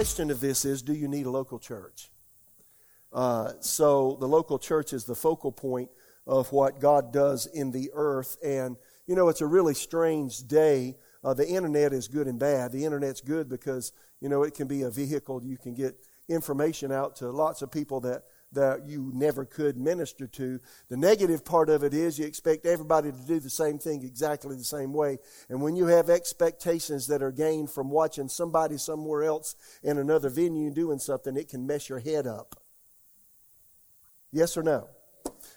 question of this is do you need a local church? Uh, so the local church is the focal point of what God does in the earth. And, you know, it's a really strange day. Uh, the internet is good and bad. The internet's good because, you know, it can be a vehicle. You can get information out to lots of people that that you never could minister to. The negative part of it is you expect everybody to do the same thing exactly the same way. And when you have expectations that are gained from watching somebody somewhere else in another venue doing something, it can mess your head up. Yes or no?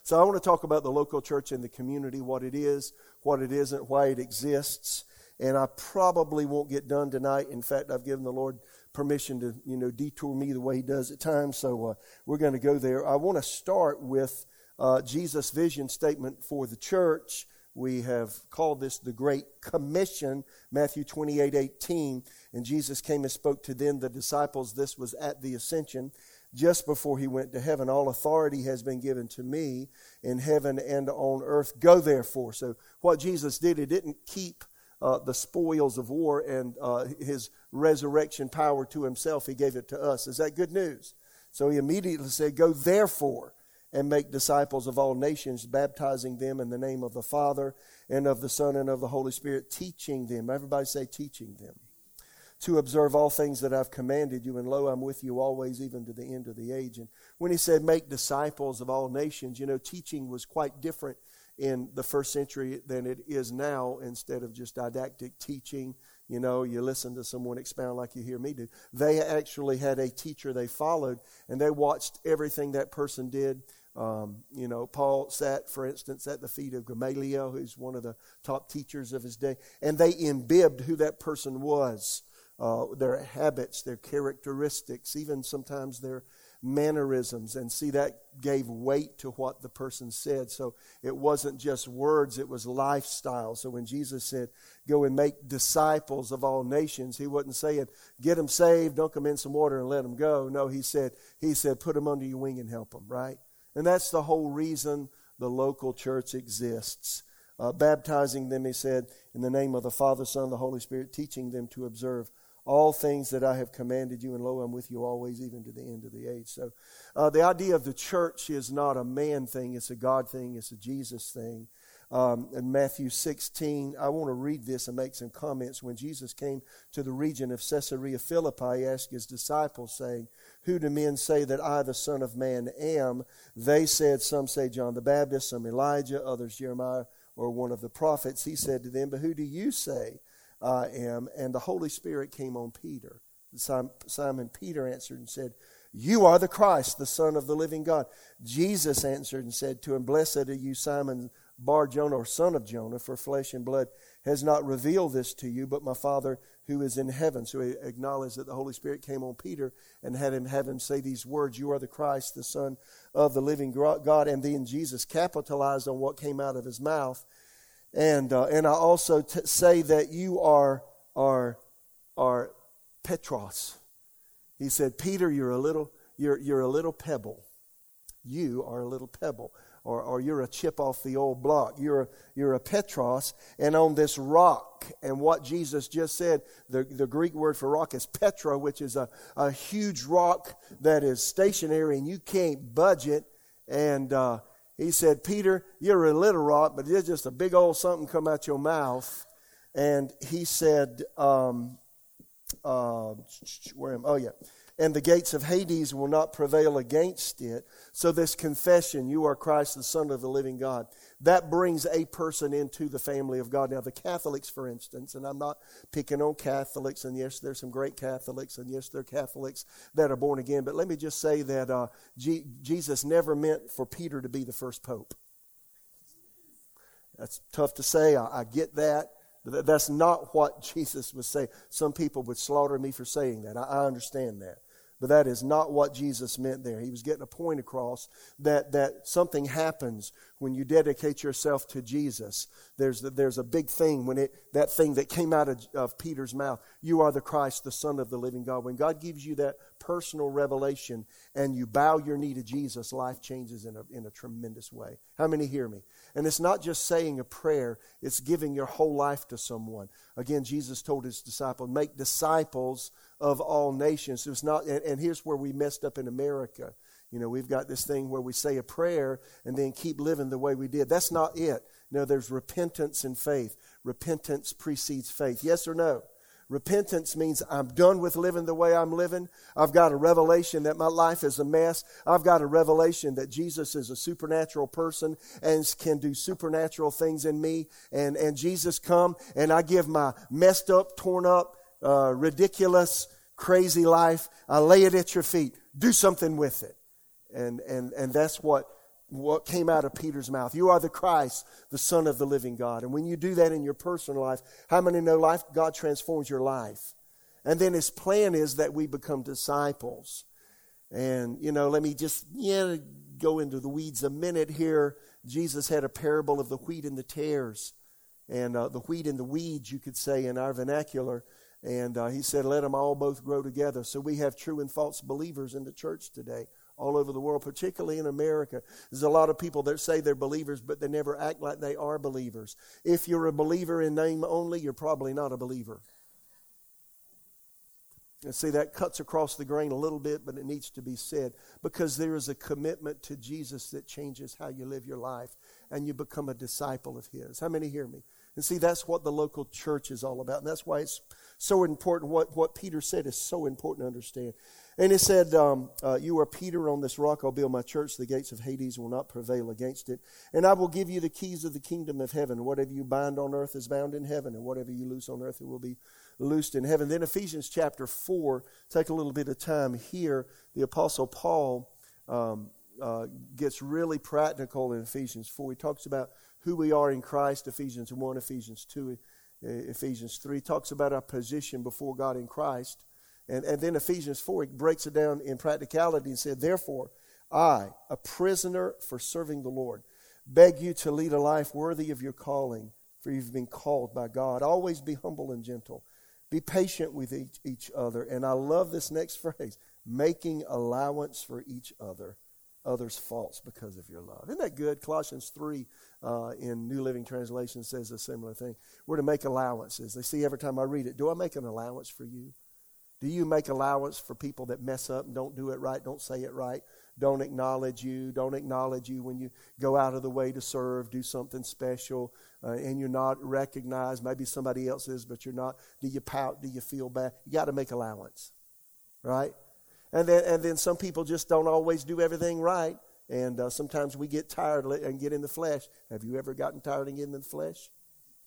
So I want to talk about the local church in the community, what it is, what it isn't, why it exists. And I probably won't get done tonight. In fact, I've given the Lord permission to, you know, detour me the way he does at times. So uh, we're going to go there. I want to start with uh, Jesus' vision statement for the church. We have called this the Great Commission, Matthew 28 18. And Jesus came and spoke to them, the disciples. This was at the ascension, just before he went to heaven. All authority has been given to me in heaven and on earth. Go therefore. So, what Jesus did, he didn't keep uh, the spoils of war and uh, his resurrection power to himself. He gave it to us. Is that good news? So he immediately said, Go therefore and make disciples of all nations, baptizing them in the name of the Father and of the Son and of the Holy Spirit, teaching them. Everybody say, teaching them. To observe all things that I've commanded you, and lo, I'm with you always, even to the end of the age. And when he said, make disciples of all nations, you know, teaching was quite different in the first century than it is now instead of just didactic teaching. You know, you listen to someone expound like you hear me do. They actually had a teacher they followed, and they watched everything that person did. Um, you know, Paul sat, for instance, at the feet of Gamaliel, who's one of the top teachers of his day, and they imbibed who that person was, uh, their habits, their characteristics, even sometimes their mannerisms. And see that gave weight to what the person said. So it wasn't just words it was lifestyle. So when jesus said go and make disciples of all nations he wasn't saying get them saved dunk them in some water and let them go. No he said he said put them under your wing and help them right? And that's the whole reason the local church exists. Uh, baptizing them he said in the name of the father son the holy spirit teaching them to observe all things that I have commanded you, and lo, I'm with you always, even to the end of the age. So, uh, the idea of the church is not a man thing, it's a God thing, it's a Jesus thing. Um, in Matthew 16, I want to read this and make some comments. When Jesus came to the region of Caesarea Philippi, he asked his disciples, saying, Who do men say that I, the Son of Man, am? They said, Some say John the Baptist, some Elijah, others Jeremiah, or one of the prophets. He said to them, But who do you say? I am. And the Holy Spirit came on Peter. Simon Peter answered and said, You are the Christ, the Son of the living God. Jesus answered and said to him, Blessed are you, Simon Bar Jonah, or son of Jonah, for flesh and blood has not revealed this to you, but my Father who is in heaven. So he acknowledged that the Holy Spirit came on Peter and had him have him say these words, You are the Christ, the Son of the living God. And then Jesus capitalized on what came out of his mouth and, uh, and I also t- say that you are, are, are Petros. He said, Peter, you're a little, you're, you're a little pebble. You are a little pebble. Or, or you're a chip off the old block. You're a, you're a Petros. And on this rock, and what Jesus just said, the, the Greek word for rock is Petra, which is a, a huge rock that is stationary and you can't budge it. And, uh, he said, Peter, you're a little rock, but there's just a big old something come out your mouth. And he said, um, uh, where am I? Oh, yeah. And the gates of Hades will not prevail against it. So, this confession, you are Christ, the Son of the living God, that brings a person into the family of God. Now, the Catholics, for instance, and I'm not picking on Catholics, and yes, there's some great Catholics, and yes, there are Catholics that are born again, but let me just say that uh, G- Jesus never meant for Peter to be the first pope. That's tough to say. I, I get that. That's not what Jesus was saying. Some people would slaughter me for saying that. I, I understand that. But that is not what Jesus meant there. He was getting a point across that, that something happens when you dedicate yourself to Jesus. There's, there's a big thing when it, that thing that came out of, of Peter's mouth, you are the Christ, the Son of the living God. When God gives you that personal revelation and you bow your knee to Jesus, life changes in a, in a tremendous way. How many hear me? And it's not just saying a prayer, it's giving your whole life to someone. Again, Jesus told his disciples, make disciples of all nations. It's not, and, and here's where we messed up in America. You know, we've got this thing where we say a prayer and then keep living the way we did. That's not it. No, there's repentance and faith. Repentance precedes faith. Yes or no? Repentance means I'm done with living the way I'm living. I've got a revelation that my life is a mess. I've got a revelation that Jesus is a supernatural person and can do supernatural things in me. And, and Jesus come and I give my messed up, torn up, uh, ridiculous, crazy life. I lay it at your feet. Do something with it. And, and, and that's what what came out of Peter's mouth. You are the Christ, the Son of the living God. And when you do that in your personal life, how many know life? God transforms your life. And then his plan is that we become disciples. And, you know, let me just, yeah, go into the weeds a minute here. Jesus had a parable of the wheat and the tares. And uh, the wheat and the weeds, you could say in our vernacular. And uh, he said, let them all both grow together. So we have true and false believers in the church today all over the world, particularly in America. There's a lot of people that say they're believers, but they never act like they are believers. If you're a believer in name only, you're probably not a believer. And see, that cuts across the grain a little bit, but it needs to be said because there is a commitment to Jesus that changes how you live your life and you become a disciple of His. How many hear me? And see, that's what the local church is all about. And that's why it's so important. What, what Peter said is so important to understand. And he said, um, uh, You are Peter, on this rock I'll build my church. The gates of Hades will not prevail against it. And I will give you the keys of the kingdom of heaven. Whatever you bind on earth is bound in heaven, and whatever you loose on earth, it will be loosed in heaven. Then Ephesians chapter 4, take a little bit of time here. The Apostle Paul um, uh, gets really practical in Ephesians 4. He talks about who we are in Christ, Ephesians 1, Ephesians 2, uh, Ephesians 3. Talks about our position before God in Christ. And, and then Ephesians 4 breaks it down in practicality and said, Therefore, I, a prisoner for serving the Lord, beg you to lead a life worthy of your calling, for you've been called by God. Always be humble and gentle. Be patient with each, each other. And I love this next phrase making allowance for each other, others' faults because of your love. Isn't that good? Colossians 3 uh, in New Living Translation says a similar thing. We're to make allowances. They see every time I read it, do I make an allowance for you? Do you make allowance for people that mess up and don't do it right, don't say it right, don't acknowledge you, don't acknowledge you when you go out of the way to serve, do something special, uh, and you're not recognized? Maybe somebody else is, but you're not. Do you pout? Do you feel bad? You got to make allowance, right? And then, and then some people just don't always do everything right, and uh, sometimes we get tired and get in the flesh. Have you ever gotten tired and getting in the flesh?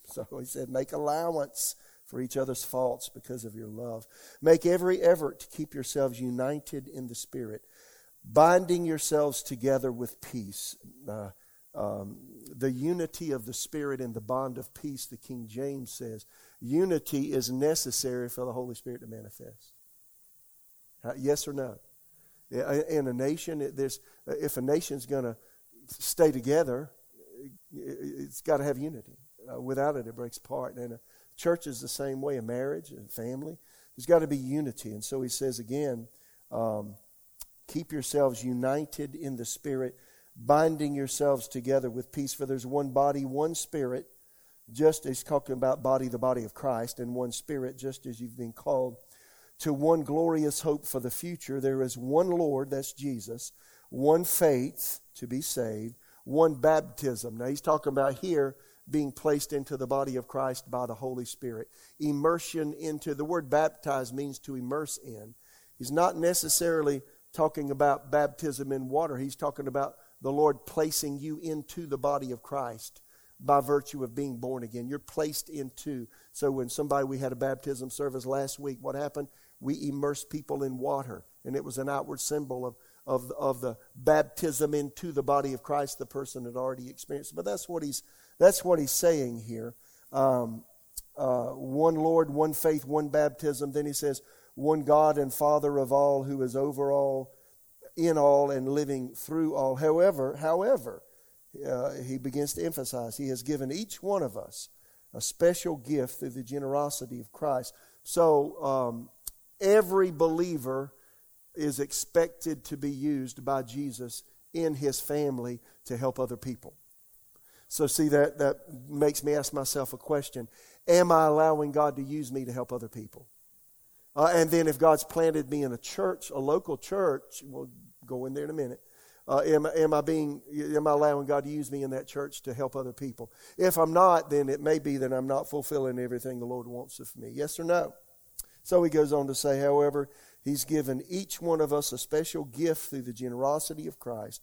So he said, make allowance for each other's faults because of your love. Make every effort to keep yourselves united in the Spirit, binding yourselves together with peace. Uh, um, the unity of the Spirit and the bond of peace, the King James says, unity is necessary for the Holy Spirit to manifest. Uh, yes or no? In a nation, there's, if a nation's going to stay together, it's got to have unity. Uh, without it, it breaks apart. And a Church is the same way, a marriage, a family. There's got to be unity. And so he says again, um, keep yourselves united in the Spirit, binding yourselves together with peace. For there's one body, one Spirit, just as talking about body, the body of Christ, and one Spirit, just as you've been called to one glorious hope for the future. There is one Lord, that's Jesus, one faith to be saved, one baptism. Now he's talking about here being placed into the body of Christ by the Holy Spirit. Immersion into the word baptize means to immerse in. He's not necessarily talking about baptism in water, he's talking about the Lord placing you into the body of Christ by virtue of being born again. You're placed into. So when somebody, we had a baptism service last week, what happened? We immersed people in water, and it was an outward symbol of, of, of the baptism into the body of Christ the person had already experienced. But that's what he's that's what he's saying here. Um, uh, one Lord, one faith, one baptism. Then he says, one God and Father of all, who is over all, in all, and living through all. However, however, uh, he begins to emphasize, he has given each one of us a special gift through the generosity of Christ. So um, every believer is expected to be used by Jesus in his family to help other people. So, see, that, that makes me ask myself a question Am I allowing God to use me to help other people? Uh, and then if God's planted me in a church, a local church, we'll go in there in a minute. Uh, am, am I being, am I allowing God to use me in that church to help other people? If I'm not, then it may be that I'm not fulfilling everything the Lord wants of me. Yes or no? So he goes on to say, however, he's given each one of us a special gift through the generosity of Christ.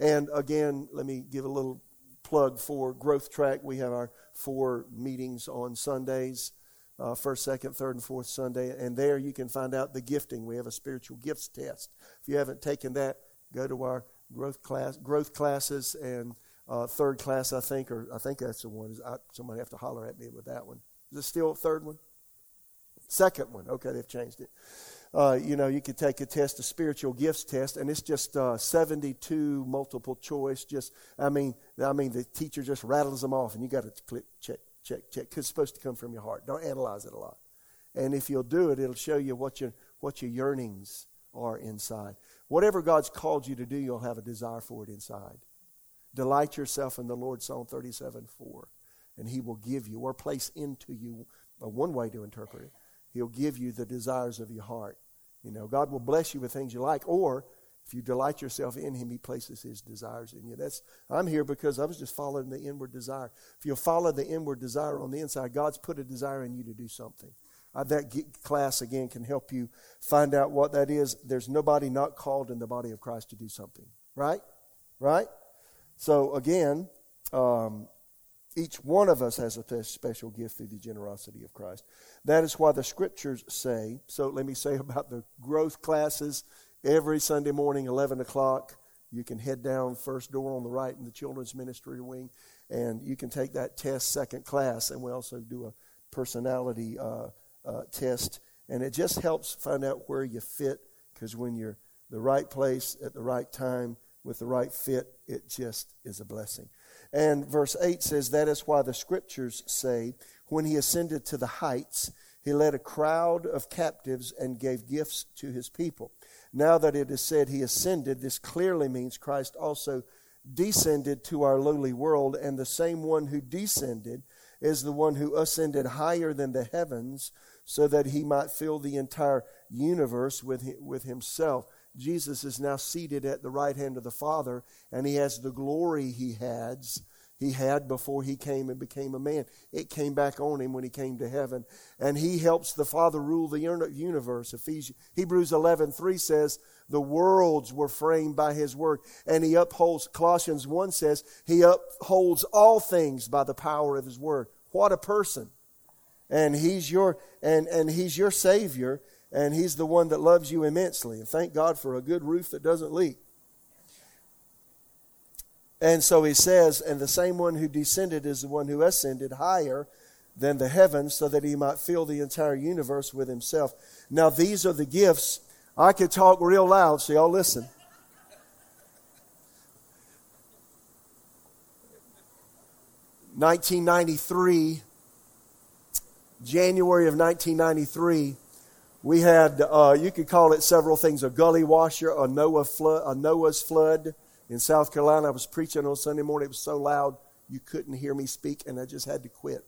And again, let me give a little plug for Growth Track. We have our four meetings on Sundays uh, first, second, third, and fourth Sunday. And there you can find out the gifting. We have a spiritual gifts test. If you haven't taken that, go to our growth class, growth classes, and uh, third class, I think, or I think that's the one. I, somebody have to holler at me with that one. Is it still a third one? Second one. Okay, they've changed it. Uh, you know, you could take a test, a spiritual gifts test, and it's just uh, 72 multiple choice. Just, I mean, I mean, the teacher just rattles them off, and you got to click, check, check, check. Because it's supposed to come from your heart. Don't analyze it a lot. And if you'll do it, it'll show you what your what your yearnings are inside. Whatever God's called you to do, you'll have a desire for it inside. Delight yourself in the Lord, Psalm 37 4. And He will give you, or place into you, one way to interpret it, He'll give you the desires of your heart. You know, God will bless you with things you like, or if you delight yourself in Him, He places His desires in you. That's I'm here because I was just following the inward desire. If you'll follow the inward desire on the inside, God's put a desire in you to do something. Uh, that class again can help you find out what that is. There's nobody not called in the body of Christ to do something, right? Right? So again, um, each one of us has a special gift through the generosity of Christ. That is why the scriptures say. So let me say about the growth classes every Sunday morning, 11 o'clock. You can head down first door on the right in the children's ministry wing, and you can take that test second class. And we also do a personality uh, uh, test, and it just helps find out where you fit. Because when you're the right place at the right time with the right fit, it just is a blessing. And verse 8 says, That is why the scriptures say, When he ascended to the heights, he led a crowd of captives and gave gifts to his people. Now that it is said he ascended, this clearly means Christ also descended to our lowly world, and the same one who descended is the one who ascended higher than the heavens so that he might fill the entire universe with, with himself. Jesus is now seated at the right hand of the Father, and he has the glory he had he had before he came and became a man. It came back on him when he came to heaven. And he helps the Father rule the universe. Ephesians, Hebrews 11, 3 says, the worlds were framed by his word. And he upholds, Colossians 1 says, he upholds all things by the power of his word. What a person. And he's your, and, and he's your Savior, and he's the one that loves you immensely. And thank God for a good roof that doesn't leak. And so he says, and the same one who descended is the one who ascended higher than the heavens so that he might fill the entire universe with himself. Now, these are the gifts. I could talk real loud, so y'all listen. Nineteen ninety three, January of nineteen ninety three, we had uh, you could call it several things: a gully washer, a Noah flood, a Noah's flood in South Carolina, I was preaching on Sunday morning. It was so loud you couldn't hear me speak, and I just had to quit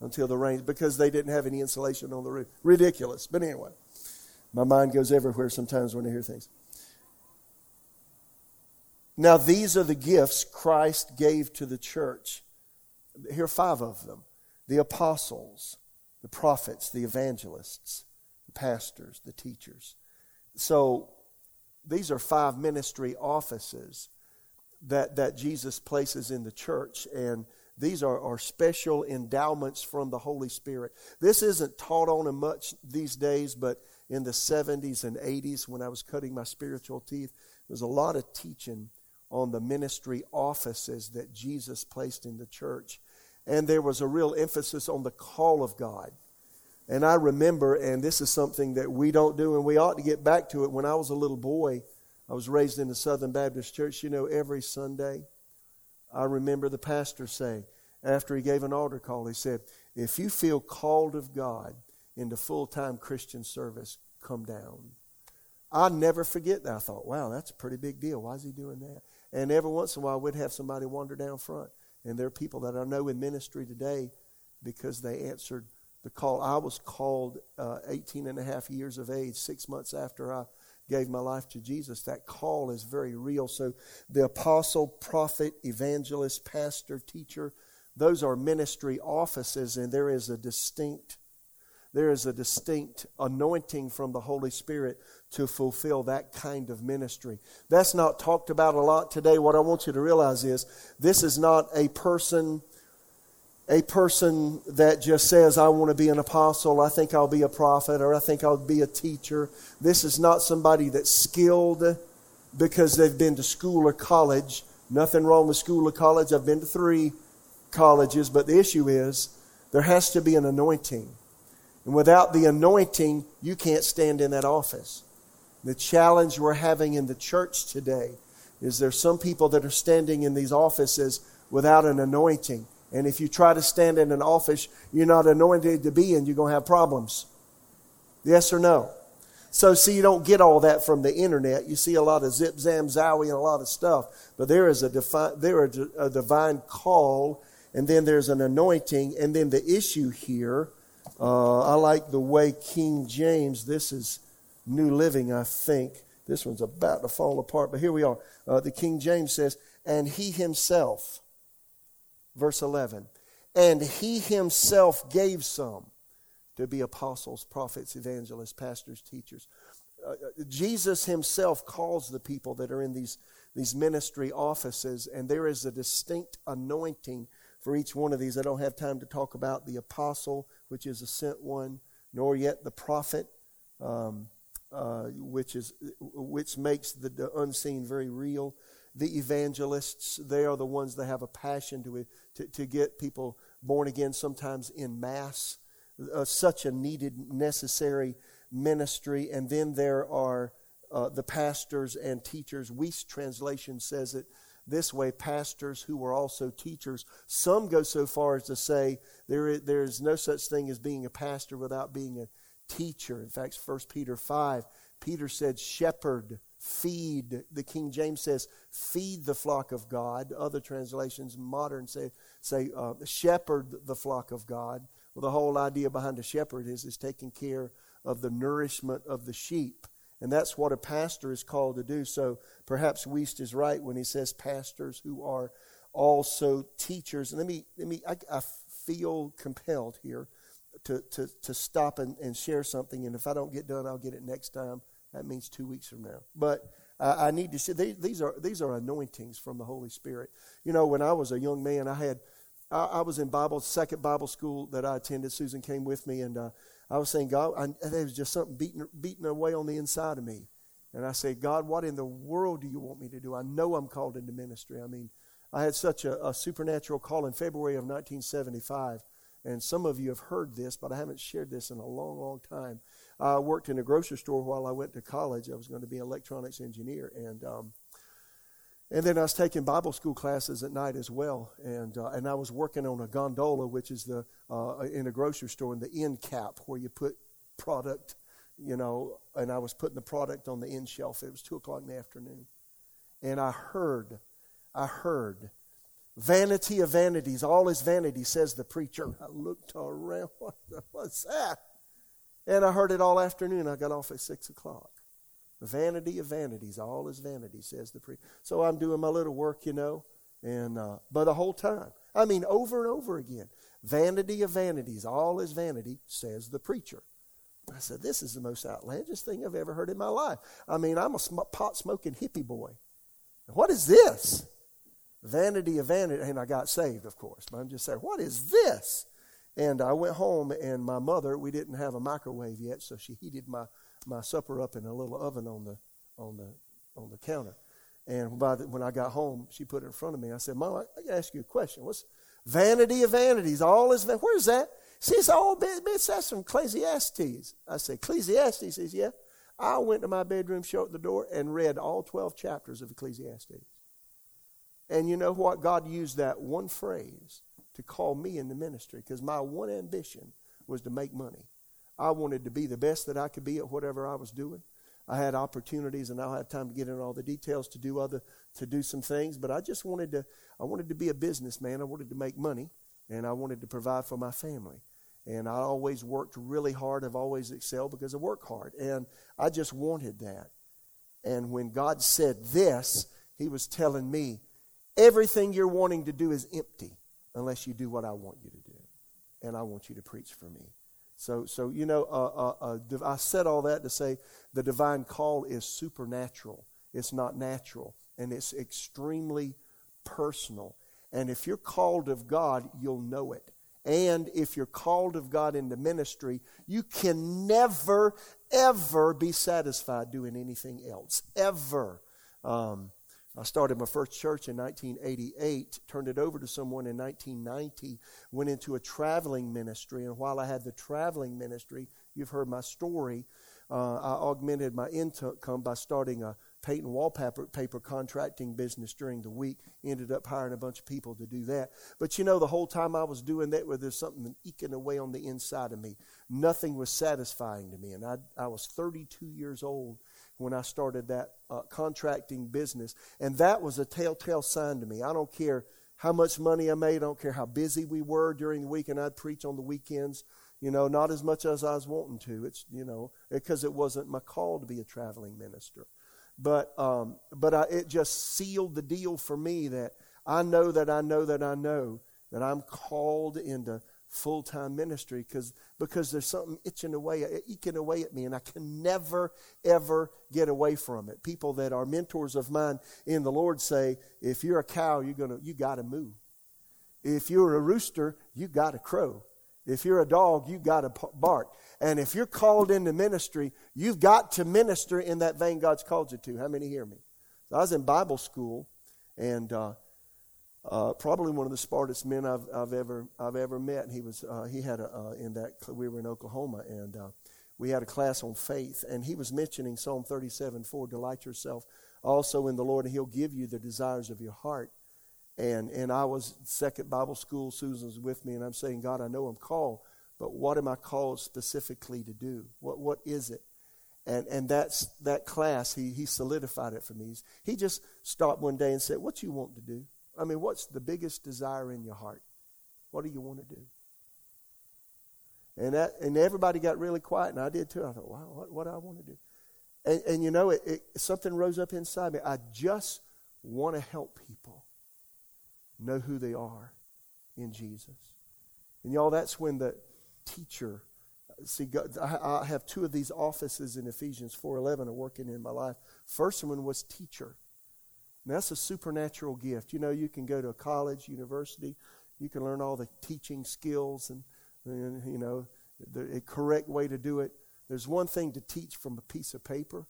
until the rain because they didn't have any insulation on the roof. Ridiculous. But anyway, my mind goes everywhere sometimes when I hear things. Now, these are the gifts Christ gave to the church. Here are five of them the apostles, the prophets, the evangelists, pastors, the teachers. So, these are five ministry offices that, that Jesus places in the church. And these are, are special endowments from the Holy Spirit. This isn't taught on much these days, but in the 70s and 80s, when I was cutting my spiritual teeth, there was a lot of teaching on the ministry offices that Jesus placed in the church. And there was a real emphasis on the call of God. And I remember, and this is something that we don't do, and we ought to get back to it. When I was a little boy, I was raised in the Southern Baptist Church. You know, every Sunday, I remember the pastor saying, after he gave an altar call, he said, If you feel called of God into full time Christian service, come down. I never forget that. I thought, wow, that's a pretty big deal. Why is he doing that? And every once in a while, we'd have somebody wander down front. And there are people that I know in ministry today because they answered the call. I was called uh, 18 and a half years of age, six months after I gave my life to Jesus. That call is very real. So the apostle, prophet, evangelist, pastor, teacher, those are ministry offices, and there is a distinct there is a distinct anointing from the Holy Spirit to fulfill that kind of ministry. That's not talked about a lot today. What I want you to realize is this is not a person a person that just says, I want to be an apostle, I think I'll be a prophet, or I think I'll be a teacher. This is not somebody that's skilled because they've been to school or college. Nothing wrong with school or college. I've been to three colleges, but the issue is there has to be an anointing. And without the anointing, you can't stand in that office. The challenge we're having in the church today is there's some people that are standing in these offices without an anointing. And if you try to stand in an office you're not anointed to be in, you're going to have problems. Yes or no? So, see, you don't get all that from the internet. You see a lot of zip, zam, zowie, and a lot of stuff. But there is a, defi- there is a divine call, and then there's an anointing. And then the issue here, uh, I like the way King James, this is New Living, I think. This one's about to fall apart, but here we are. Uh, the King James says, And he himself Verse 11. And he himself gave some to be apostles, prophets, evangelists, pastors, teachers. Uh, uh, Jesus himself calls the people that are in these, these ministry offices, and there is a distinct anointing for each one of these. I don't have time to talk about the apostle, which is a sent one, nor yet the prophet, um, uh, which, is, which makes the, the unseen very real the evangelists, they are the ones that have a passion to, to, to get people born again, sometimes in mass. Uh, such a needed, necessary ministry. And then there are uh, the pastors and teachers. Wuest translation says it this way pastors who are also teachers. Some go so far as to say there is, there is no such thing as being a pastor without being a teacher. In fact, 1 Peter 5, Peter said, Shepherd feed. The King James says, feed the flock of God. Other translations, modern, say, say uh, shepherd the flock of God. Well, the whole idea behind a shepherd is, is taking care of the nourishment of the sheep. And that's what a pastor is called to do. So perhaps Wuest is right when he says pastors who are also teachers. And let me, let me I, I feel compelled here to, to, to stop and, and share something. And if I don't get done, I'll get it next time. That means two weeks from now. But uh, I need to see these are these are anointings from the Holy Spirit. You know, when I was a young man, I had I, I was in Bible second Bible school that I attended. Susan came with me, and uh, I was saying, God, I, there was just something beating beating away on the inside of me. And I said, God, what in the world do you want me to do? I know I'm called into ministry. I mean, I had such a, a supernatural call in February of 1975. And some of you have heard this, but I haven't shared this in a long, long time. I worked in a grocery store while I went to college. I was going to be an electronics engineer, and um, and then I was taking Bible school classes at night as well. And uh, and I was working on a gondola, which is the uh, in a grocery store in the end cap where you put product, you know. And I was putting the product on the end shelf. It was two o'clock in the afternoon, and I heard, I heard. Vanity of vanities, all is vanity, says the preacher. I looked around. What was that? And I heard it all afternoon. I got off at 6 o'clock. Vanity of vanities. All is vanity, says the priest. So I'm doing my little work, you know. And uh, But the whole time, I mean, over and over again. Vanity of vanities. All is vanity, says the preacher. I said, this is the most outlandish thing I've ever heard in my life. I mean, I'm a sm- pot smoking hippie boy. What is this? Vanity of vanity. And I got saved, of course. But I'm just saying, what is this? And I went home, and my mother, we didn't have a microwave yet, so she heated my, my supper up in a little oven on the, on the, on the counter. And by the, when I got home, she put it in front of me. I said, Mom, I, I got to ask you a question. What's vanity of vanities? All is, where's that? She says, oh, it's that's from Ecclesiastes. I said, Ecclesiastes? He says, yeah. I went to my bedroom, shut the door, and read all 12 chapters of Ecclesiastes. And you know what? God used that one phrase to call me into ministry because my one ambition was to make money. I wanted to be the best that I could be at whatever I was doing. I had opportunities, and I'll have time to get into all the details to do other to do some things. But I just wanted to I wanted to be a businessman. I wanted to make money, and I wanted to provide for my family. And I always worked really hard. I've always excelled because I work hard. And I just wanted that. And when God said this, He was telling me, everything you're wanting to do is empty unless you do what I want you to do. And I want you to preach for me. So, so you know, uh, uh, uh, I said all that to say the divine call is supernatural. It's not natural, and it's extremely personal. And if you're called of God, you'll know it. And if you're called of God into ministry, you can never, ever be satisfied doing anything else. Ever. Um, I started my first church in 1988, turned it over to someone in 1990, went into a traveling ministry. And while I had the traveling ministry, you've heard my story, uh, I augmented my income by starting a paint and wallpaper paper contracting business during the week. Ended up hiring a bunch of people to do that. But you know, the whole time I was doing that, where there's something eking away on the inside of me. Nothing was satisfying to me. And I, I was 32 years old when I started that uh, contracting business. And that was a telltale sign to me. I don't care how much money I made, I don't care how busy we were during the week, and I'd preach on the weekends. You know, not as much as I was wanting to. It's, you know, because it wasn't my call to be a traveling minister. But, um, but I, it just sealed the deal for me that I know that I know that I know that I'm called into full time ministry because because there's something itching away, eking away at me, and I can never ever get away from it. People that are mentors of mine in the Lord say, if you're a cow, you're gonna you got to move. If you're a rooster, you got to crow. If you're a dog, you got to bark. And if you're called into ministry, you've got to minister in that vein God's called you to. How many hear me? So I was in Bible school, and uh, uh, probably one of the smartest men I've, I've ever I've ever met. He was uh, he had a uh, in that we were in Oklahoma and uh, we had a class on faith, and he was mentioning Psalm 37 4, delight yourself also in the Lord, and He'll give you the desires of your heart. And and I was second Bible school. Susan's with me, and I'm saying, God, I know I'm called, but what am I called specifically to do? What what is it? And and that's that class. He he solidified it for me. He just stopped one day and said, "What do you want to do?" I mean, what's the biggest desire in your heart? What do you want to do? And that, and everybody got really quiet, and I did too. I thought, wow, what, what do I want to do? And, and you know, it, it, something rose up inside me. I just want to help people know who they are in Jesus. And y'all, that's when the teacher. See, God, I, I have two of these offices in Ephesians 4:11 are working in my life. First one was teacher. And that's a supernatural gift. You know, you can go to a college, university, you can learn all the teaching skills and, and you know, the correct way to do it. There's one thing to teach from a piece of paper,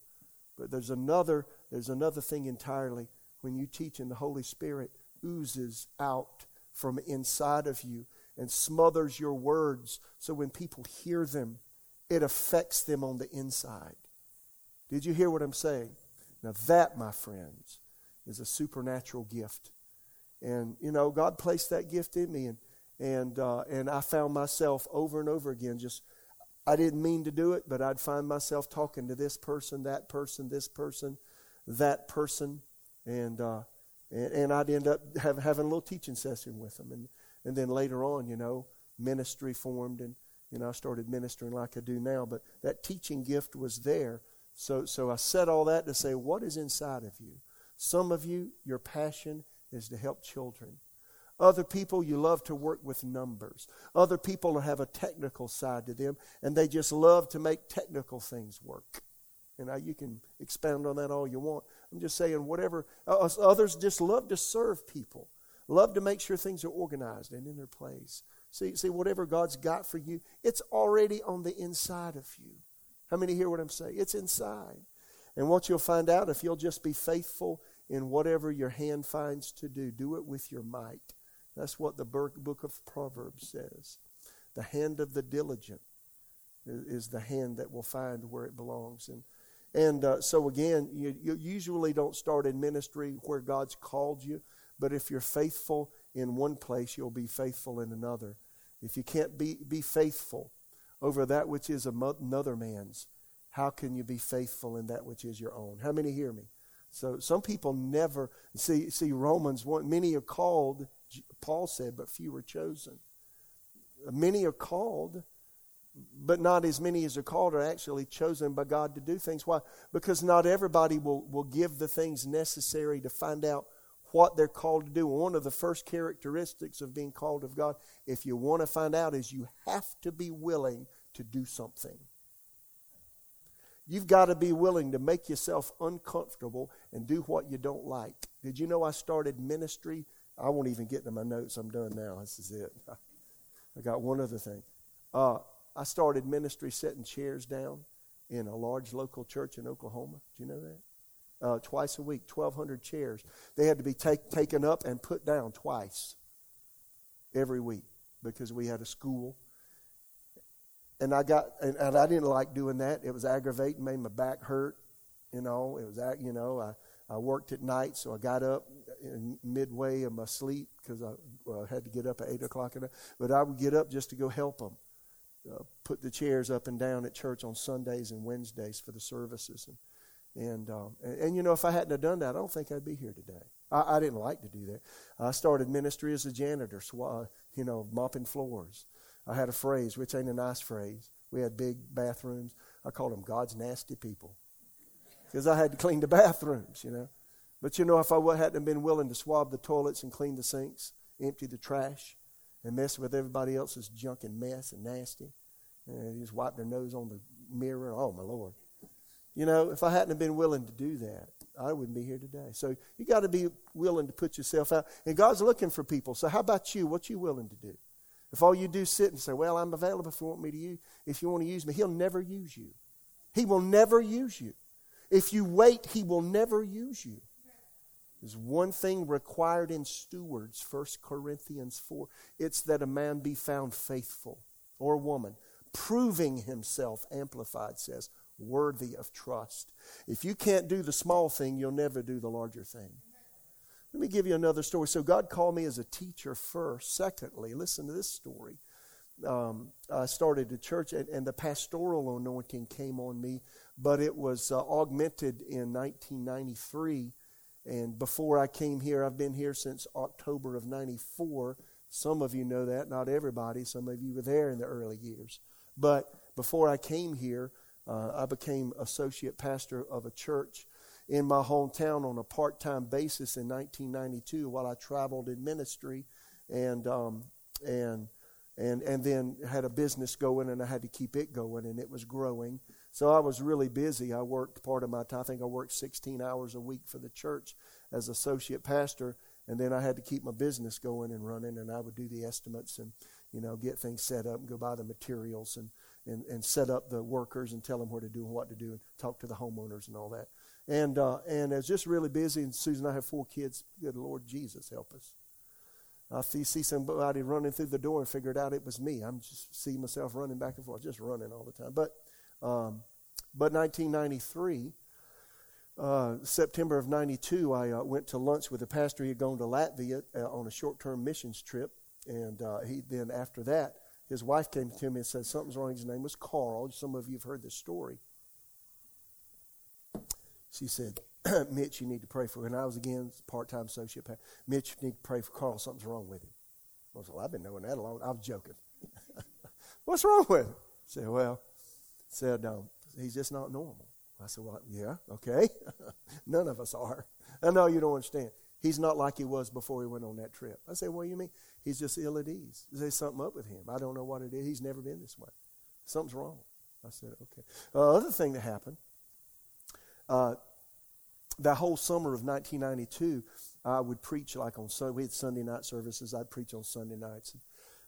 but there's another there's another thing entirely when you teach and the Holy Spirit oozes out from inside of you and smothers your words so when people hear them, it affects them on the inside. Did you hear what I'm saying? Now, that, my friends, is a supernatural gift. And, you know, God placed that gift in me, and, and, uh, and I found myself over and over again just, I didn't mean to do it, but I'd find myself talking to this person, that person, this person, that person, and, uh, and, and, I'd end up have, having a little teaching session with them. And, and then later on, you know, ministry formed, and, you know, I started ministering like I do now, but that teaching gift was there. So, so I said all that to say, what is inside of you? Some of you, your passion is to help children. Other people, you love to work with numbers. Other people have a technical side to them, and they just love to make technical things work. And you can expound on that all you want. I'm just saying, whatever. Uh, others just love to serve people, love to make sure things are organized and in their place. See, see, whatever God's got for you, it's already on the inside of you. How many hear what I'm saying? It's inside. And what you'll find out, if you'll just be faithful in whatever your hand finds to do, do it with your might. That's what the book of Proverbs says. The hand of the diligent is the hand that will find where it belongs. And, and uh, so, again, you, you usually don't start in ministry where God's called you, but if you're faithful in one place, you'll be faithful in another. If you can't be, be faithful over that which is another man's, how can you be faithful in that which is your own? How many hear me? So some people never see see Romans one many are called, Paul said, but few are chosen. many are called, but not as many as are called are actually chosen by God to do things. Why? Because not everybody will, will give the things necessary to find out what they're called to do. One of the first characteristics of being called of God, if you want to find out, is you have to be willing to do something. You've got to be willing to make yourself uncomfortable and do what you don't like. Did you know I started ministry? I won't even get to my notes. I'm done now. This is it. I got one other thing. Uh, I started ministry setting chairs down in a large local church in Oklahoma. Do you know that? Uh, twice a week, 1,200 chairs. They had to be take, taken up and put down twice every week because we had a school and I got and, and, I didn't like doing that. It was aggravating, made my back hurt. You know, it was you know I I worked at night, so I got up in midway of my sleep because I well, had to get up at eight o'clock. Night. But I would get up just to go help them, uh, put the chairs up and down at church on Sundays and Wednesdays for the services. And and, um, and, and you know, if I hadn't have done that, I don't think I'd be here today. I, I didn't like to do that. I started ministry as a janitor, sw- you know, mopping floors. I had a phrase, which ain't a nice phrase. We had big bathrooms. I called them God's nasty people because I had to clean the bathrooms, you know. But you know, if I hadn't been willing to swab the toilets and clean the sinks, empty the trash, and mess with everybody else's junk and mess and nasty, and they just wipe their nose on the mirror, oh my Lord. You know, if I hadn't been willing to do that, I wouldn't be here today. So you got to be willing to put yourself out. And God's looking for people. So how about you? What you willing to do? If all you do is sit and say, Well, I'm available if you want me to use if you want to use me, he'll never use you. He will never use you. If you wait, he will never use you. There's one thing required in stewards, 1 Corinthians 4. It's that a man be found faithful, or a woman, proving himself, amplified says, worthy of trust. If you can't do the small thing, you'll never do the larger thing. Let me give you another story. So, God called me as a teacher first. Secondly, listen to this story. Um, I started a church, and, and, the pastoral anointing came on me, but it was uh, augmented in 1993. And before I came here, I've been here since October of 94. Some of you know that, not everybody. Some of you were there in the early years. But before I came here, uh, I became associate pastor of a church in my hometown on a part time basis in 1992 while I traveled in ministry and, um, and, and, and then had a business going and I had to keep it going and it was growing. So I was really busy. I worked part of my time, I think I worked 16 hours a week for the church as associate pastor. And then I had to keep my business going and running, and I would do the estimates and, you know, get things set up and go buy the materials and, and, and set up the workers and tell them where to do and what to do and talk to the homeowners and all that. And, uh, and I was just really busy, and Susan and I have four kids. Good Lord Jesus, help us. I see, see somebody running through the door and figured out it was me. I'm just seeing myself running back and forth, just running all the time. But, um, but 1993, uh, September of 92, I uh, went to lunch with a pastor. He had gone to Latvia uh, on a short term missions trip. And uh, he then, after that, his wife came to me and said, Something's wrong. His name was Carl. Some of you have heard this story she said, Mitch, you need to pray for. And I was again part time associate pastor. Mitch, you need to pray for Carl. Something's wrong with him. I said, well, I've been knowing that a long. I was joking. What's wrong with him? I said, well, said um, he's just not normal. I said, well, yeah, okay. None of us are. I know you don't understand. He's not like he was before he went on that trip. I said, what do you mean? He's just ill at ease. There's something up with him. I don't know what it is. He's never been this way. Something's wrong. I said, okay. Uh, other thing that happened uh, that whole summer of 1992, I would preach like on Sunday. We had Sunday night services. I'd preach on Sunday nights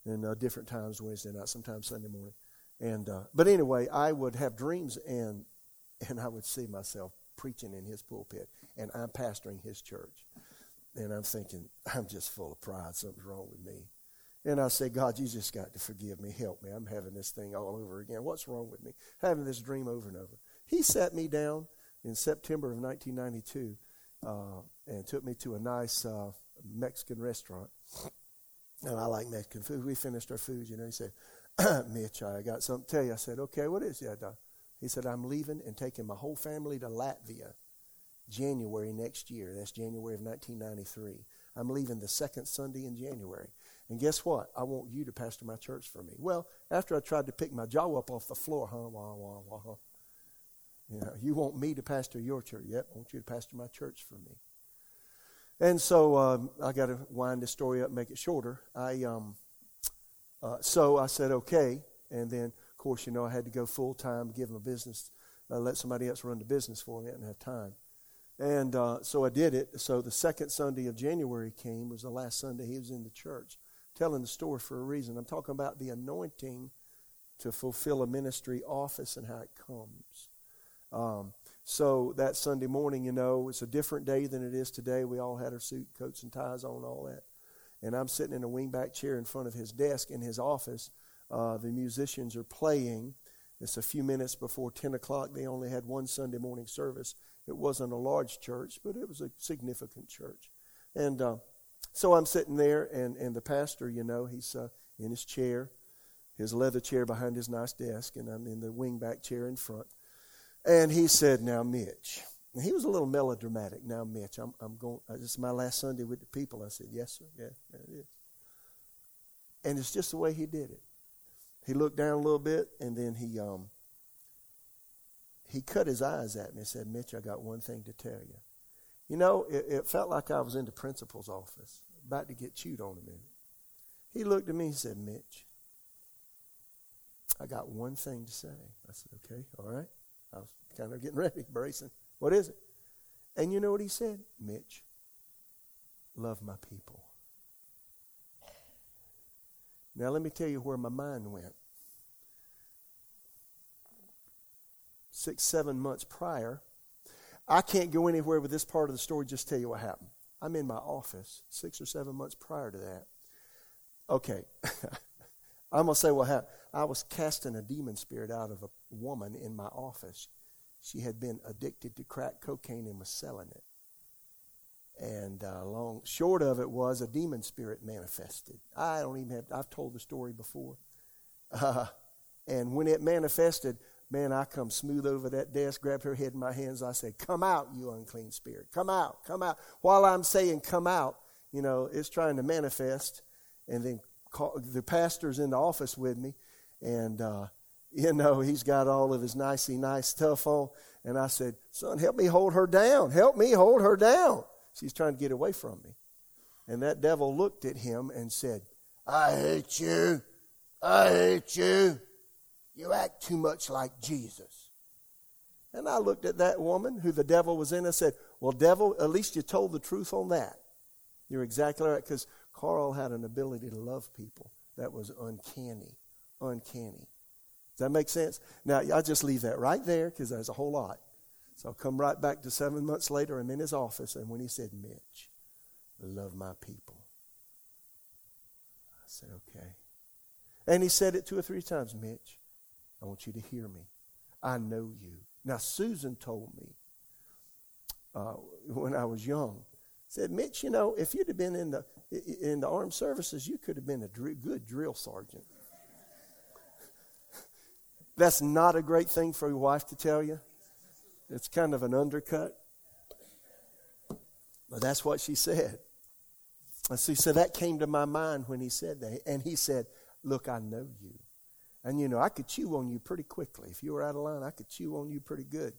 and, uh, different times, Wednesday night, sometimes Sunday morning. And uh, but anyway, I would have dreams and and I would see myself preaching in his pulpit, and I'm pastoring his church, and I'm thinking I'm just full of pride. Something's wrong with me. And I say, God, you just got to forgive me. Help me. I'm having this thing all over again. What's wrong with me? Having this dream over and over. He sat me down in September of 1992 uh, and took me to a nice uh, Mexican restaurant. And I like Mexican food. We finished our food, you know. He said, Mitch, I got something to tell you. I said, okay, what is it? He said, I'm leaving and taking my whole family to Latvia January next year. That's January of 1993. I'm leaving the second Sunday in January. And guess what? I want you to pastor my church for me. Well, after I tried to pick my jaw up off the floor, huh, wah, wah, wah, huh. You know, you want me to pastor your church. Yep, I want you to pastor my church for me. And so um, I got to wind the story up make it shorter. I um, uh, so I said okay, and then of course you know I had to go full time, give a business, uh, let somebody else run the business for me. I didn't have time. And uh, so I did it. So the second Sunday of January came, was the last Sunday he was in the church. telling the story for a reason. I'm talking about the anointing to fulfill a ministry office and how it comes. Um, so that Sunday morning, you know, it's a different day than it is today. We all had our suit, coats, and ties on, all that. And I'm sitting in a wingback chair in front of his desk in his office. Uh, the musicians are playing. It's a few minutes before 10 o'clock. They only had one Sunday morning service. It wasn't a large church, but it was a significant church. And uh, so I'm sitting there, and, and the pastor, you know, he's uh, in his chair, his leather chair behind his nice desk, and I'm in the wingback chair in front. And he said, Now, Mitch. And he was a little melodramatic. Now, Mitch, I'm, I'm going, uh, this is my last Sunday with the people. I said, Yes, sir. Yeah, yeah, it is. And it's just the way he did it. He looked down a little bit, and then he um, he cut his eyes at me and said, Mitch, I got one thing to tell you. You know, it, it felt like I was in the principal's office, about to get chewed on a minute. He looked at me and said, Mitch, I got one thing to say. I said, okay, all right. I was kind of getting ready, bracing. What is it? And you know what he said? Mitch, love my people. Now, let me tell you where my mind went. six, seven months prior. I can't go anywhere with this part of the story, just tell you what happened. I'm in my office six or seven months prior to that. Okay. I'm going to say what happened. I was casting a demon spirit out of a woman in my office. She had been addicted to crack cocaine and was selling it. And uh, long short of it was a demon spirit manifested. I don't even have. I've told the story before. Uh, and when it manifested, Man, I come smooth over that desk, grab her head in my hands. I said, Come out, you unclean spirit. Come out, come out. While I'm saying come out, you know, it's trying to manifest. And then call, the pastor's in the office with me. And, uh, you know, he's got all of his nicey nice stuff on. And I said, Son, help me hold her down. Help me hold her down. She's trying to get away from me. And that devil looked at him and said, I hate you. I hate you. You act too much like Jesus. And I looked at that woman who the devil was in and said, Well, devil, at least you told the truth on that. You're exactly right, because Carl had an ability to love people that was uncanny. Uncanny. Does that make sense? Now, I'll just leave that right there because there's a whole lot. So I'll come right back to seven months later. I'm in his office, and when he said, Mitch, love my people, I said, okay. And he said it two or three times, Mitch, I want you to hear me. I know you. Now, Susan told me uh, when I was young, said, Mitch, you know, if you'd have been in the, in the armed services, you could have been a dr- good drill sergeant. That's not a great thing for your wife to tell you. It's kind of an undercut. But that's what she said. And see, so that came to my mind when he said that. And he said, Look, I know you. And you know, I could chew on you pretty quickly. If you were out of line, I could chew on you pretty good.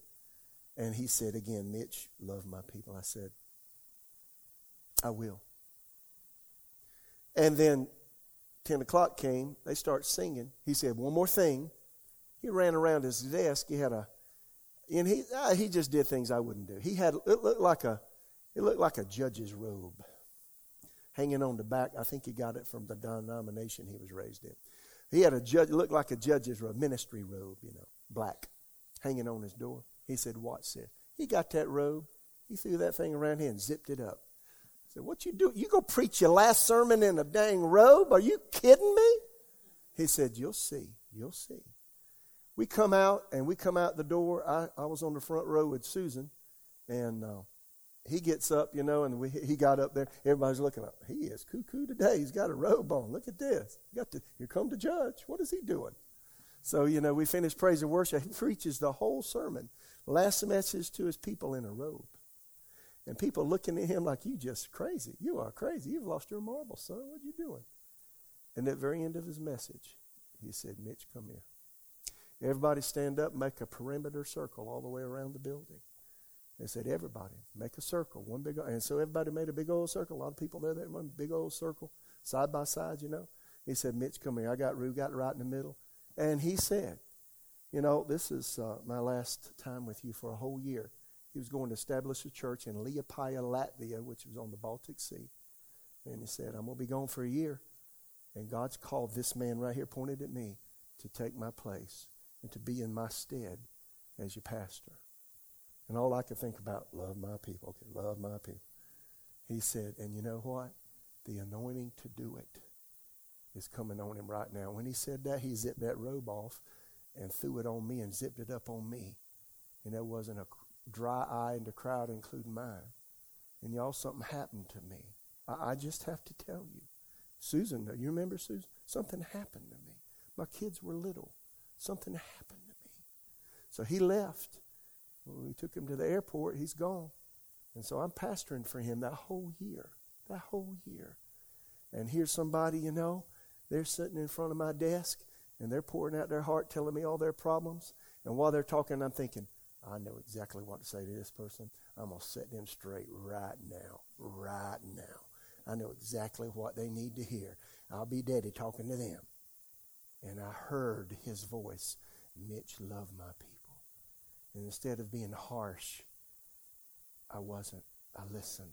And he said again, Mitch, love my people. I said, I will. And then 10 o'clock came. They start singing. He said, one more thing. He ran around his desk. He had a, and he, uh, he just did things I wouldn't do. He had, it looked like a, it looked like a judge's robe hanging on the back. I think he got it from the denomination he was raised in. He had a judge, looked like a judge's robe, ministry robe, you know, black, hanging on his door. He said, Watch this. He got that robe. He threw that thing around here and zipped it up. Said, What you do? You go preach your last sermon in a dang robe? Are you kidding me? He said, You'll see. You'll see. We come out and we come out the door. I, I was on the front row with Susan, and uh, he gets up, you know, and we, he got up there. Everybody's looking up. He is cuckoo today. He's got a robe on. Look at this. He got to, here come the judge. What is he doing? So, you know, we finish praise and worship. He preaches the whole sermon. Last message to his people in a robe. And people looking at him like, you just crazy. You are crazy. You've lost your marbles, son. What are you doing? And at the very end of his message, he said, Mitch, come here. Everybody stand up, make a perimeter circle all the way around the building. They said, everybody, make a circle, one big, and so everybody made a big old circle. A lot of people there, that one big old circle, side by side, you know. He said, Mitch, come here. I got Rue, got right in the middle. And he said, you know, this is uh, my last time with you for a whole year. He was going to establish a church in Liepaja, Latvia, which was on the Baltic Sea. And he said, I'm going to be gone for a year. And God's called this man right here, pointed at me, to take my place and to be in my stead as your pastor. And all I could think about, love my people. Okay, love my people. He said, and you know what? The anointing to do it is coming on him right now. When he said that, he zipped that robe off and threw it on me and zipped it up on me. And there wasn't a dry eye in the crowd, including mine. And y'all, something happened to me. I, I just have to tell you. Susan, you remember Susan? Something happened to me. My kids were little. Something happened to me. So he left. We took him to the airport, he's gone. And so I'm pastoring for him that whole year. That whole year. And here's somebody, you know, they're sitting in front of my desk and they're pouring out their heart, telling me all their problems. And while they're talking, I'm thinking, I know exactly what to say to this person. I'm going to set them straight right now. Right now. I know exactly what they need to hear. I'll be daddy talking to them. And I heard his voice Mitch, love my people. And instead of being harsh, I wasn't. I listened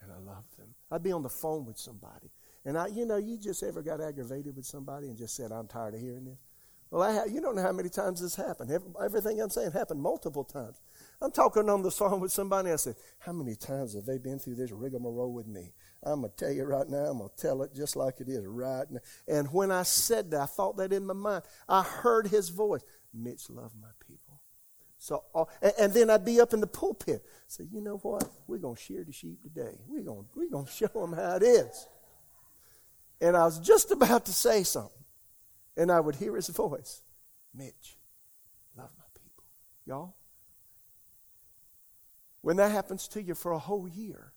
and I loved them. I'd be on the phone with somebody. And I, you know, you just ever got aggravated with somebody and just said, I'm tired of hearing this? Well, I you don't know how many times this happened. Everything I'm saying happened multiple times. I'm talking on the phone with somebody. I said, How many times have they been through this rigmarole with me? I'm going to tell you right now, I'm going to tell it just like it is right now. And when I said that, I thought that in my mind. I heard his voice Mitch, love my people. So, uh, and, and, then I'd be up in the pulpit. Say, you know what? We're going to shear the sheep today. We're going we're going to show them how it is. And I was just about to say something. And I would hear his voice Mitch, love my people. Y'all, when that happens to you for a whole year,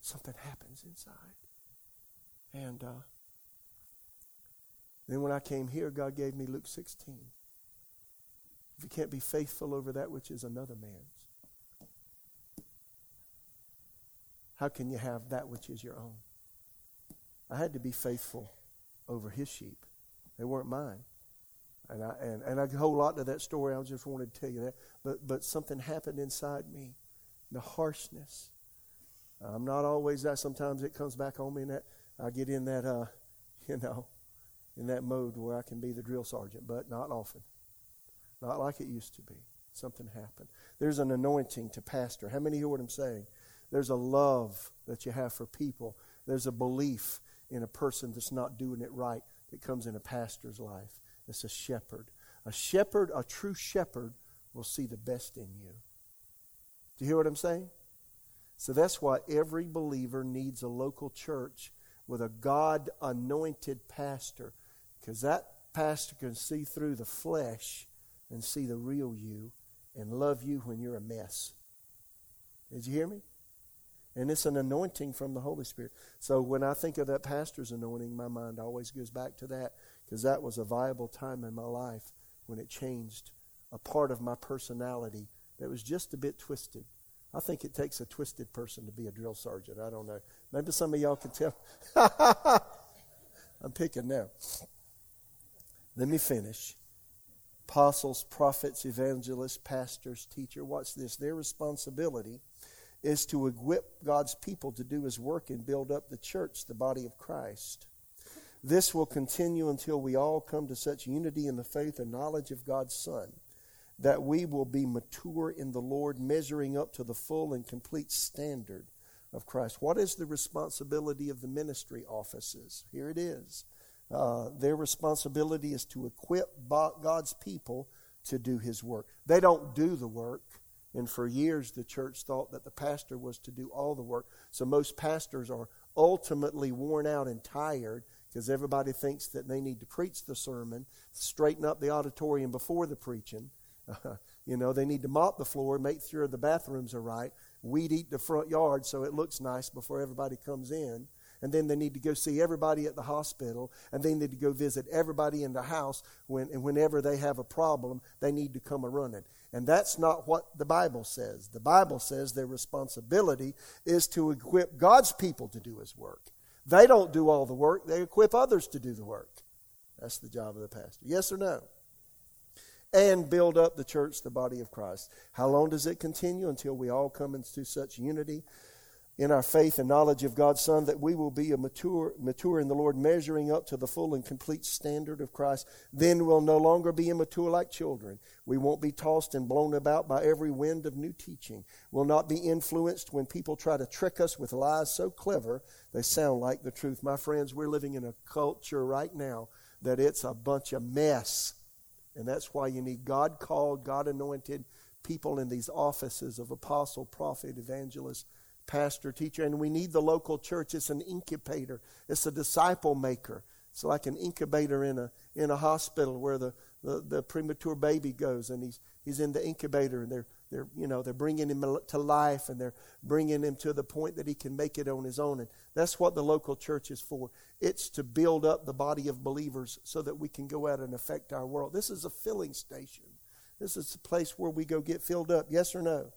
something happens inside. And uh, then when I came here, God gave me Luke 16. If you can't be faithful over that which is another man's, how can you have that which is your own? I had to be faithful over his sheep. They weren't mine. And I and, and I could hold on to that story. I just wanted to tell you that. But but something happened inside me. The harshness. I'm not always that. Sometimes it comes back on me and that I get in that uh, you know, in that mode where I can be the drill sergeant, but not often. Not like it used to be. Something happened. There's an anointing to pastor. How many hear what I'm saying? There's a love that you have for people. There's a belief in a person that's not doing it right that comes in a pastor's life. It's a shepherd. A shepherd, a true shepherd, will see the best in you. Do you hear what I'm saying? So that's why every believer needs a local church with a God anointed pastor, because that pastor can see through the flesh and see the real you and love you when you're a mess. Did you hear me? And it's an anointing from the Holy Spirit. So when I think of that pastor's anointing, my mind always goes back to that because that was a viable time in my life when it changed a part of my personality that was just a bit twisted. I think it takes a twisted person to be a drill sergeant. I don't know. Maybe some of y'all can tell. I'm picking now. Let me finish. Apostles, prophets, evangelists, pastors, teacher. Watch this. Their responsibility is to equip God's people to do his work and build up the church, the body of Christ. This will continue until we all come to such unity in the faith and knowledge of God's Son that we will be mature in the Lord, measuring up to the full and complete standard of Christ. What is the responsibility of the ministry offices? Here it is. Uh, their responsibility is to equip God's people to do his work. They don't do the work. And for years, the church thought that the pastor was to do all the work. So most pastors are ultimately worn out and tired because everybody thinks that they need to preach the sermon, straighten up the auditorium before the preaching. You know, they need to mop the floor, make sure the bathrooms are right, weed eat the front yard so it looks nice before everybody comes in. And then they need to go see everybody at the hospital, and they need to go visit everybody in the house when, and whenever they have a problem, they need to come a running. And that's not what the Bible says. The Bible says their responsibility is to equip God's people to do His work. They don't do all the work, they equip others to do the work. That's the job of the pastor. Yes or no? And build up the church, the body of Christ. How long does it continue? Until we all come into such unity in our faith and knowledge of God's Son that we will be a mature, mature in the Lord, measuring up to the full and complete standard of Christ. Then we'll no longer be immature like children. We won't be tossed and blown about by every wind of new teaching. We'll not be influenced when people try to trick us with lies so clever they sound like the truth. My friends, we're living in a culture right now that it's a bunch of mess. And that's why you need God called, God anointed people in these offices of apostle, prophet, evangelist pastor, teacher, and we need the local church. It's an incubator, it's a disciple maker. It's like an incubator in a, in a hospital where the, the, the premature baby goes and he's, he's in the incubator and they're, they're, you know, they're bringing him to life and they're bringing him to the point that he can make it on his own. And that's what the local church is for. It's to build up the body of believers so that we can go out and affect our world. This is a filling station. This is a place where we go get filled up. Yes or no?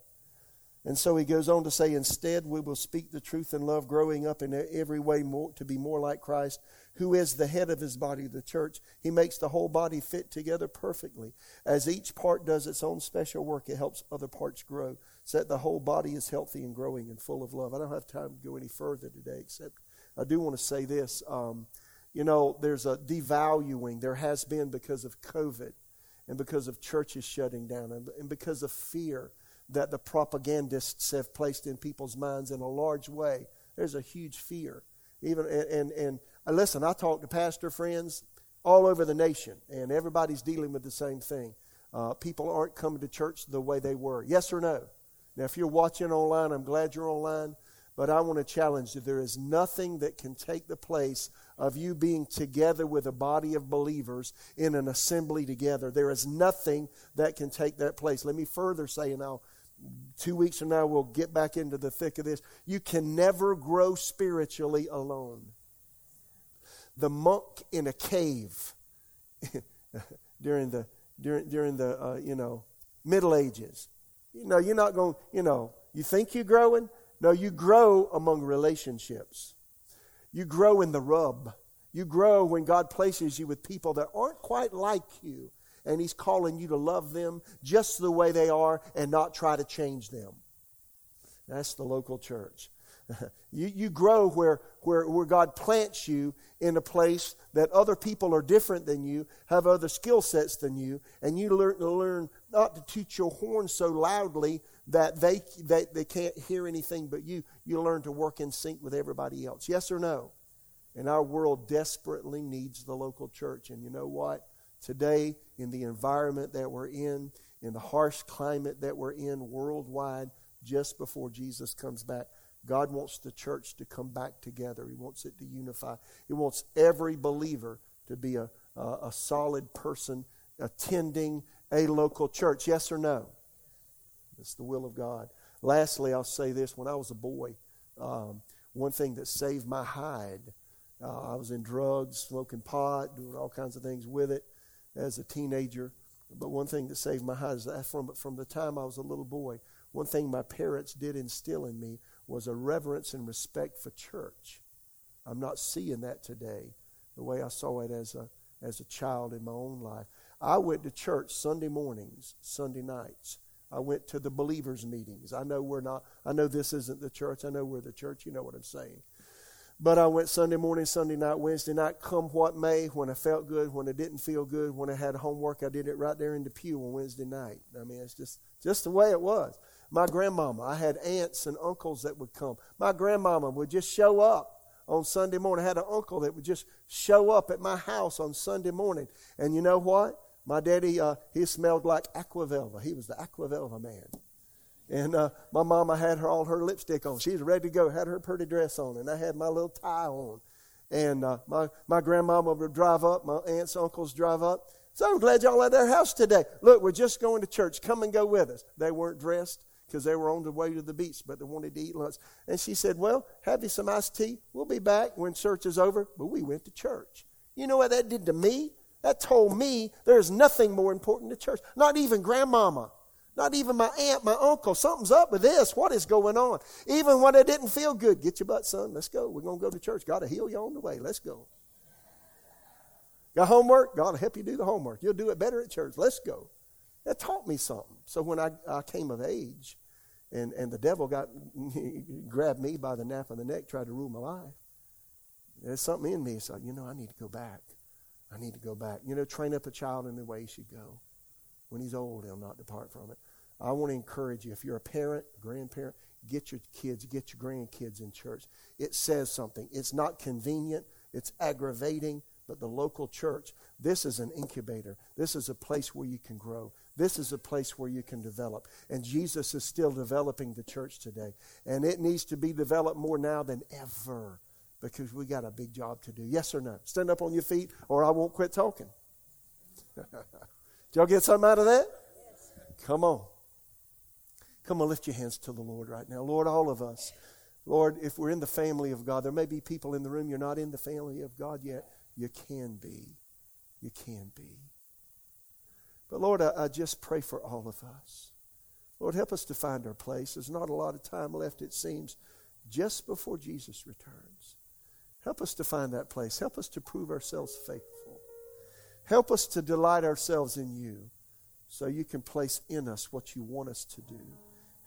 And so he goes on to say, instead, we will speak the truth in love, growing up in every way more, to be more like Christ, who is the head of his body, the church. He makes the whole body fit together perfectly. As each part does its own special work, it helps other parts grow, so that the whole body is healthy and growing and full of love. I don't have time to go any further today, except I do want to say this. Um, you know, there's a devaluing, there has been because of COVID and because of churches shutting down and, and because of fear that the propagandists have placed in people's minds in a large way. There's a huge fear. Even and, and, and uh, listen, I talk to pastor friends all over the nation, and everybody's dealing with the same thing. Uh, people aren't coming to church the way they were. Yes or no? Now, if you're watching online, I'm glad you're online, but I want to challenge you. There is nothing that can take the place of you being together with a body of believers in an assembly together. There is nothing that can take that place. Let me further say, and I'll two weeks from now, we'll get back into the thick of this. You can never grow spiritually alone. The monk in a cave during the during during the uh, you know Middle Ages. You know, you're not going. You know, you think you're growing. No, you grow among relationships. You grow in the rub. You grow when God places you with people that aren't quite like you and He's calling you to love them just the way they are and not try to change them. That's the local church. you, you grow where, where, where God plants you in a place that other people are different than you, have other skill sets than you, and you learn to learn not to toot your horn so loudly that they, they, they can't hear anything but you. You learn to work in sync with everybody else. Yes or no? And our world desperately needs the local church. And you know what? Today, in the environment that we're in, in the harsh climate that we're in worldwide, just before Jesus comes back, God wants the church to come back together. He wants it to unify. He wants every believer to be a, a, a solid person attending a local church. Yes or no? It's the will of God. Lastly, I'll say this. When I was a boy, um, one thing that saved my hide, uh, I was in drugs, smoking pot, doing all kinds of things with it as a teenager. But one thing that saved my hide is that from, from the time I was a little boy, one thing my parents did instill in me was a reverence and respect for church. I'm not seeing that today the way I saw it as a, as a child in my own life. I went to church Sunday mornings, Sunday nights. I went to the believers' meetings. I know we're not, I know this isn't the church. I know we're the church. You know what I'm saying. But I went Sunday morning, Sunday night, Wednesday night, come what may, when I felt good, when I didn't feel good, when I had homework, I did it right there in the pew on Wednesday night. I mean, it's just, just the way it was. My grandmama, I had aunts and uncles that would come. My grandmama would just show up on Sunday morning. I had an uncle that would just show up at my house on Sunday morning. And you know what? My daddy, uh, he smelled like Aqua Velva. He was the Aqua Velva man. And uh, my mama had her all her lipstick on. She was ready to go, had her pretty dress on, and I had my little tie on. And uh, my, my grandmama would drive up, my aunts, and uncles drive up. So I'm glad y'all at their house today. Look, we're just going to church. Come and go with us. They weren't dressed because they were on the way to the beach, but they wanted to eat lunch. And she said, Well, have you some iced tea? We'll be back when church is over. But we went to church. You know what that did to me? That told me there's nothing more important to church. Not even grandmama. Not even my aunt, my uncle. Something's up with this. What is going on? Even when it didn't feel good, get your butt, son. Let's go. We're going to go to church. Got to heal you on the way. Let's go. Got homework? God will help you do the homework. You'll do it better at church. Let's go. That taught me something. So when I, I came of age and, and the devil got grabbed me by the nape of the neck, tried to rule my life, there's something in me. So, you know, I need to go back. I need to go back. You know, train up a child in the way he should go. When he's old, he'll not depart from it. I want to encourage you. If you're a parent, grandparent, get your kids, get your grandkids in church. It says something. It's not convenient, it's aggravating, but the local church, this is an incubator. This is a place where you can grow. This is a place where you can develop. And Jesus is still developing the church today. And it needs to be developed more now than ever because we got a big job to do. Yes or no? Stand up on your feet or I won't quit talking. Did y'all get something out of that? Come on. Come on, lift your hands to the Lord right now. Lord, all of us. Lord, if we're in the family of God, there may be people in the room, you're not in the family of God yet. You can be. You can be. But Lord, I, I, just pray for all of us. Lord, help us to find our place. There's not a lot of time left, it seems, just before Jesus returns. Help us to find that place. Help us to prove ourselves faithful. Help us to delight ourselves in you so you can place in us what you want us to do.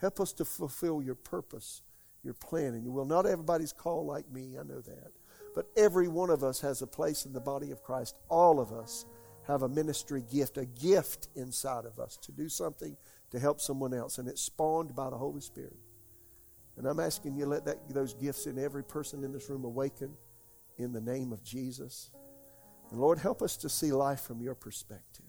Help us to fulfill your purpose, your plan, and you will. Not everybody's called like me, I know that. But every one of us has a place in the body of Christ. All of us have a ministry gift, a gift inside of us to do something to help someone else. And it's spawned by the Holy Spirit. And I'm asking you let that, those gifts in every person in this room awaken in the name of Jesus. And Lord, help us to see life from your perspective.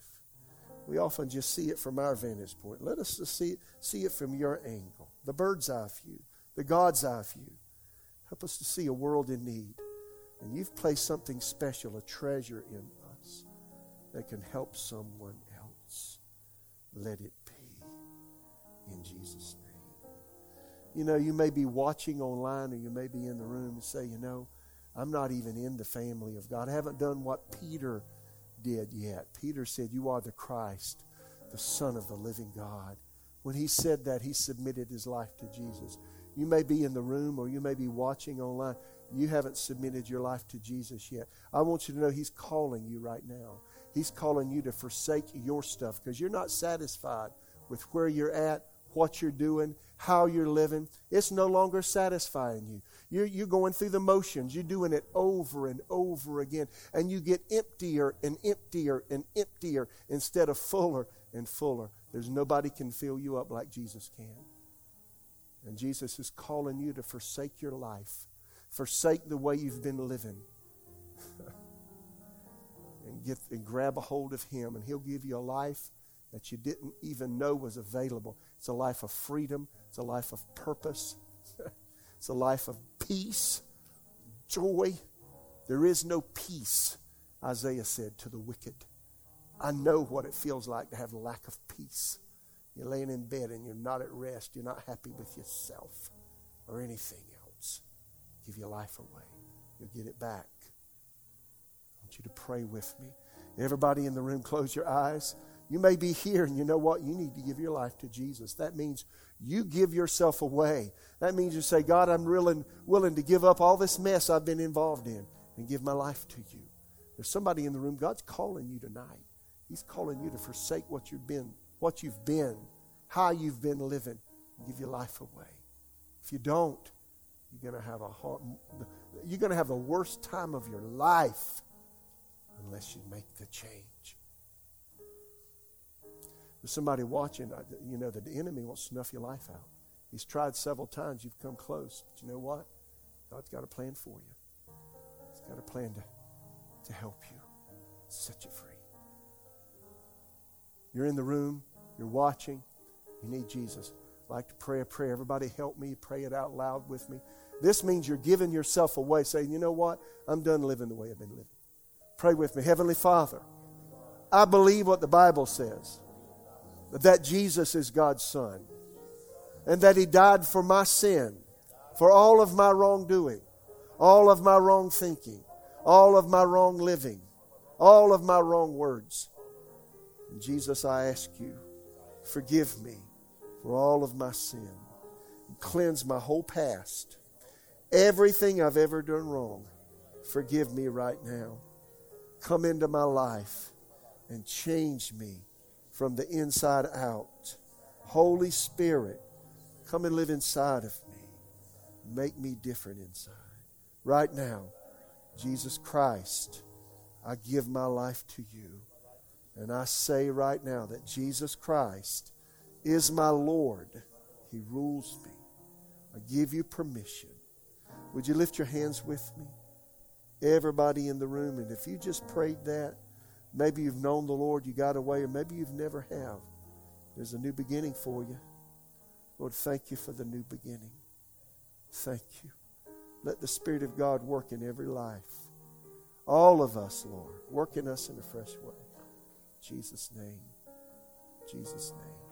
We often just see it from our vantage point. Let us see see it from your angle, the bird's eye view, the God's eye view. Help us to see a world in need. And you've placed something special, a treasure in us that can help someone else. Let it be. In Jesus' name. You know, you may be watching online or you may be in the room and say, you know, I'm not even in the family of God. I haven't done what Peter did yet. Peter said, You are the Christ, the Son of the living God. When he said that, he submitted his life to Jesus. You may be in the room or you may be watching online you haven't submitted your life to Jesus yet, I want you to know He's calling you right now. He's calling you to forsake your stuff because you're not satisfied with where you're at, what you're doing, how you're living. It's no longer satisfying you. You're, you're going through the motions. You're doing it over and over again. And you get emptier and emptier and emptier instead of fuller and fuller. There's nobody can fill you up like Jesus can. And Jesus is calling you to forsake your life forsake the way you've been living and get and grab a hold of him and he'll give you a life that you didn't even know was available it's a life of freedom it's a life of purpose it's a life of peace joy there is no peace isaiah said to the wicked i know what it feels like to have lack of peace you're laying in bed and you're not at rest you're not happy with yourself or anything else. give your life away. You'll get it back. I want you to pray with me. Everybody in the room, close your eyes. You may be here and you know what? You need to give your life to Jesus. That means you give yourself away. That means you say, God, I'm willing, willing to give up all this mess I've been involved in and give my life to you. There's somebody in the room, God's calling you tonight. He's calling you to forsake what you've been, what you've been, how you've been living, give your life away. If you don't, you're going to have a hard, you're going to have the worst time of your life unless you make the change. There's somebody watching, uh, you know, the enemy will snuff your life out. He's tried several times. You've come close. But you know what? God's got a plan for you. He's got a plan to, to help you, set you free. You're in the room, you're watching, you need Jesus. I'd like to pray a prayer. Everybody help me pray it out loud with me. This means you're giving yourself away, saying, you know what? I'm done living the way I've been living. Pray with me. Heavenly Father, I believe what the Bible says that Jesus is God's Son and that He died for my sin, for all of my wrongdoing, all of my wrong thinking, all of my wrong living, all of my wrong words. And Jesus, I ask you, forgive me for all of my sin. Cleanse my whole past. Everything I've ever done wrong, forgive me right now. Come into my life and change me from the inside out. Holy Spirit, come and live inside of me. Make me different inside. Right now, Jesus Christ, I give my life to you. And I say right now that Jesus Christ is my Lord. He rules me. I give you permission. Would you lift your hands with me? Everybody in the room, and if you just prayed that, maybe you've known the Lord, you got away, or maybe you've never have. There's a new beginning for you. Lord, thank you for the new beginning. Thank you. Let the Spirit of God work in every life. All of us, Lord, work in us in a fresh way. In Jesus' name. In Jesus' name.